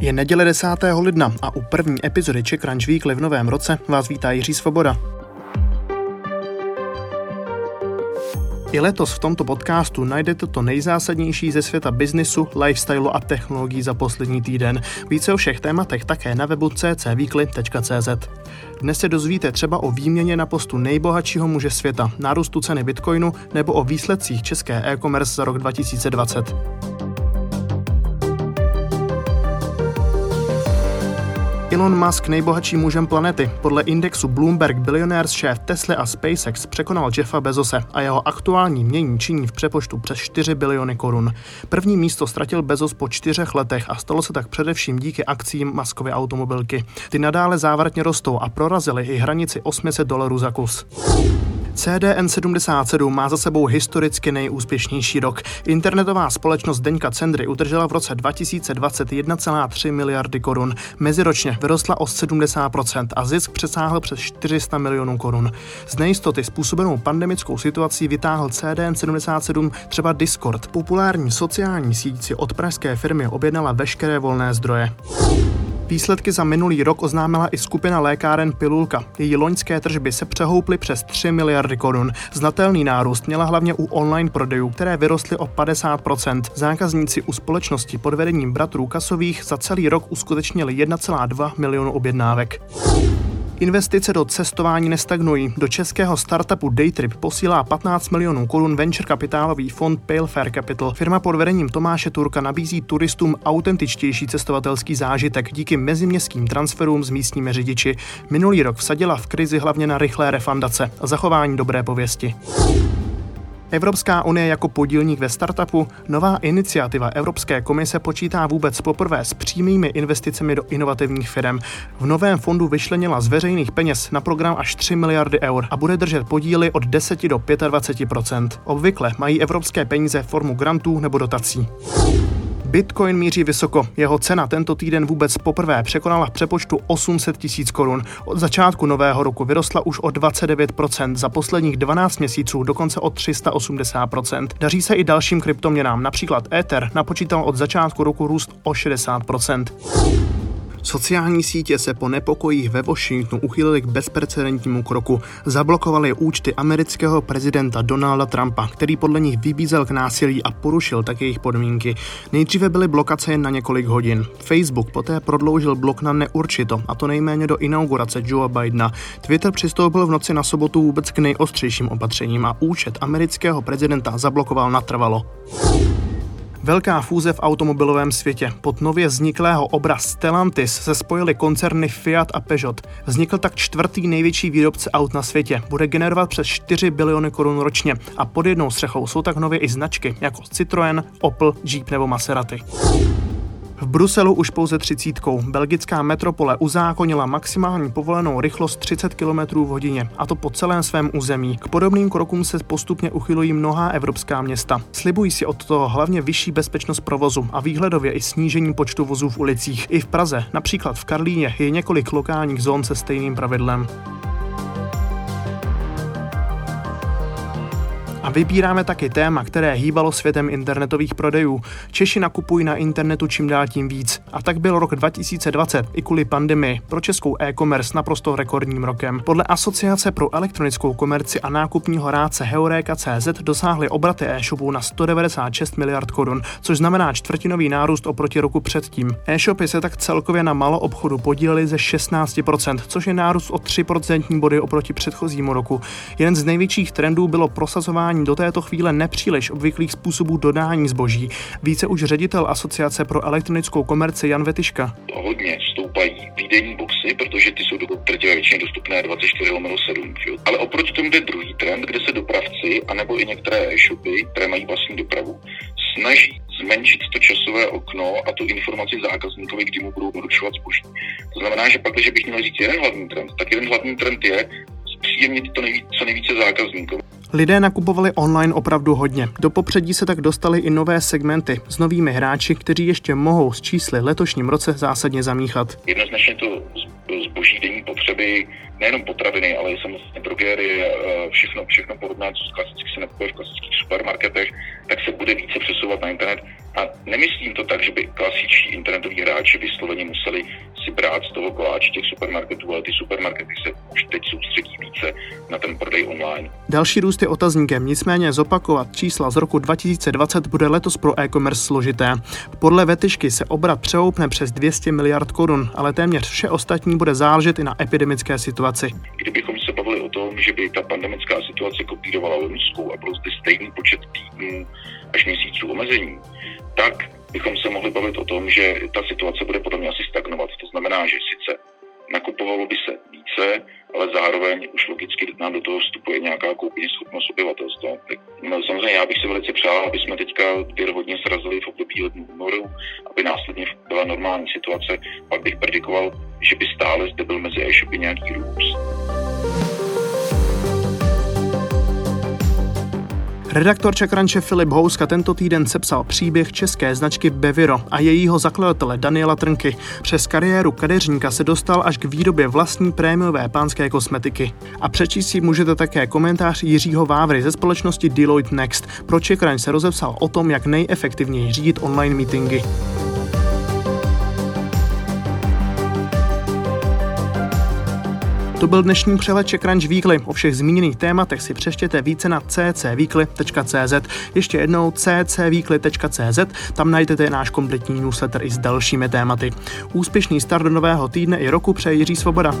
Je neděle 10. ledna a u první epizody Czech Crunch Weekly v novém roce vás vítá Jiří Svoboda. I letos v tomto podcastu najdete to nejzásadnější ze světa biznisu, lifestylu a technologií za poslední týden. Více o všech tématech také na webu ccweekly.cz. Dnes se dozvíte třeba o výměně na postu nejbohatšího muže světa, nárůstu ceny bitcoinu nebo o výsledcích české e-commerce za rok 2020. Elon Musk nejbohatším mužem planety. Podle indexu Bloomberg Billionaires šéf Tesla a SpaceX překonal Jeffa Bezose a jeho aktuální mění činí v přepočtu přes 4 biliony korun. První místo ztratil Bezos po čtyřech letech a stalo se tak především díky akcím Muskovy automobilky. Ty nadále závrtně rostou a prorazily i hranici 800 dolarů za kus. CDN77 má za sebou historicky nejúspěšnější rok. Internetová společnost Deňka Cendry udržela v roce 2020 1,3 miliardy korun. Meziročně vyrostla o 70% a zisk přesáhl přes 400 milionů korun. Z nejistoty způsobenou pandemickou situací vytáhl CDN77 třeba Discord. Populární sociální síť si od pražské firmy objednala veškeré volné zdroje. Výsledky za minulý rok oznámila i skupina lékáren Pilulka. Její loňské tržby se přehouply přes 3 miliardy korun. Znatelný nárůst měla hlavně u online prodejů, které vyrostly o 50%. Zákazníci u společnosti pod vedením bratrů Kasových za celý rok uskutečnili 1,2 milionu objednávek. Investice do cestování nestagnují. Do českého startupu Daytrip posílá 15 milionů korun venture kapitálový fond Pale Fair Capital. Firma pod vedením Tomáše Turka nabízí turistům autentičtější cestovatelský zážitek díky meziměstským transferům s místními řidiči. Minulý rok vsadila v krizi hlavně na rychlé refundace a zachování dobré pověsti. Evropská unie jako podílník ve startupu, nová iniciativa Evropské komise počítá vůbec poprvé s přímými investicemi do inovativních firm. V novém fondu vyšlenila z veřejných peněz na program až 3 miliardy eur a bude držet podíly od 10 do 25 Obvykle mají evropské peníze formu grantů nebo dotací. Bitcoin míří vysoko. Jeho cena tento týden vůbec poprvé překonala v přepočtu 800 tisíc korun. Od začátku nového roku vyrostla už o 29%, za posledních 12 měsíců dokonce o 380%. Daří se i dalším kryptoměnám, například Ether napočítal od začátku roku růst o 60%. Sociální sítě se po nepokojích ve Washingtonu uchýlily k bezprecedentnímu kroku. Zablokovali účty amerického prezidenta Donalda Trumpa, který podle nich vybízel k násilí a porušil tak jejich podmínky. Nejdříve byly blokace jen na několik hodin. Facebook poté prodloužil blok na neurčito, a to nejméně do inaugurace Joe Bidena. Twitter přistoupil v noci na sobotu vůbec k nejostřejším opatřením a účet amerického prezidenta zablokoval natrvalo. Velká fúze v automobilovém světě. Pod nově vzniklého obraz Stellantis se spojily koncerny Fiat a Peugeot. Vznikl tak čtvrtý největší výrobce aut na světě. Bude generovat přes 4 biliony korun ročně a pod jednou střechou jsou tak nově i značky jako Citroën, Opel, Jeep nebo Maserati. V Bruselu už pouze třicítkou. Belgická metropole uzákonila maximální povolenou rychlost 30 km v hodině, a to po celém svém území. K podobným krokům se postupně uchylují mnohá evropská města. Slibují si od toho hlavně vyšší bezpečnost provozu a výhledově i snížení počtu vozů v ulicích. I v Praze, například v Karlíně, je několik lokálních zón se stejným pravidlem. A vybíráme taky téma, které hýbalo světem internetových prodejů. Češi nakupují na internetu čím dál tím víc. A tak byl rok 2020 i kvůli pandemii pro českou e-commerce naprosto rekordním rokem. Podle Asociace pro elektronickou komerci a nákupního rádce Heureka.cz dosáhly obraty e-shopů na 196 miliard korun, což znamená čtvrtinový nárůst oproti roku předtím. E-shopy se tak celkově na malo obchodu podílely ze 16%, což je nárůst o 3% body oproti předchozímu roku. Jeden z největších trendů bylo prosazování do této chvíle nepříliš obvyklých způsobů dodání zboží. Více už ředitel Asociace pro elektronickou komerci Jan Vetiška. Hodně stoupají výdejní boxy, protože ty jsou do drtivé většině dostupné 24 7. Ale oproti tomu jde druhý trend, kde se dopravci, anebo i některé e-shopy, které mají vlastní dopravu, snaží zmenšit to časové okno a tu informaci zákazníkovi, kdy mu budou doručovat zboží. To znamená, že pak, když bych měl říct jeden hlavní trend, tak jeden hlavní trend je zpříjemnit to nejvíc, co nejvíce zákazníkům. Lidé nakupovali online opravdu hodně. Do popředí se tak dostaly i nové segmenty s novými hráči, kteří ještě mohou s čísly letošním roce zásadně zamíchat. Jednoznačně to zboží denní potřeby, nejenom potraviny, ale i samozřejmě drogery, eh, všechno, všechno podobné, co klasicky se nakupuje v klasických supermarketech, tak se bude více přesouvat na internet A nemyslím to tak, že by klasičtí internetoví hráči vysloveně museli brát z toho koláče těch supermarketů, ale ty supermarkety se už teď soustředí více na ten prodej online. Další růst je otazníkem, nicméně zopakovat čísla z roku 2020 bude letos pro e-commerce složité. Podle Vetyšky se obrat přehoupne přes 200 miliard korun, ale téměř vše ostatní bude záležet i na epidemické situaci. Kdybychom se bavili o tom, že by ta pandemická situace kopírovala loňskou a byl zde stejný počet týdnů až měsíců omezení, tak bychom se mohli bavit o tom, že ta situace bude podle mě asi stagnovat. To znamená, že sice nakupovalo by se více, ale zároveň už logicky nám do toho vstupuje nějaká koupní schopnost obyvatelstva. No, samozřejmě já bych si velice přál, aby jsme teďka vir hodně srazili v období lednu únoru, aby následně byla normální situace, pak bych predikoval, že by stále zde byl mezi e-shopy nějaký růst. Redaktor Čekranče Filip Houska tento týden sepsal příběh české značky Beviro a jejího zakladatele Daniela Trnky. Přes kariéru kadeřníka se dostal až k výrobě vlastní prémiové pánské kosmetiky. A přečíst si můžete také komentář Jiřího Vávry ze společnosti Deloitte Next. Pro Čekranč se rozepsal o tom, jak nejefektivněji řídit online meetingy. To byl dnešní přehled Crunch Weekly. O všech zmíněných tématech si přeštěte více na ccweekly.cz. Ještě jednou ccweekly.cz, tam najdete náš kompletní newsletter i s dalšími tématy. Úspěšný start do nového týdne i roku přeje Jiří Svoboda.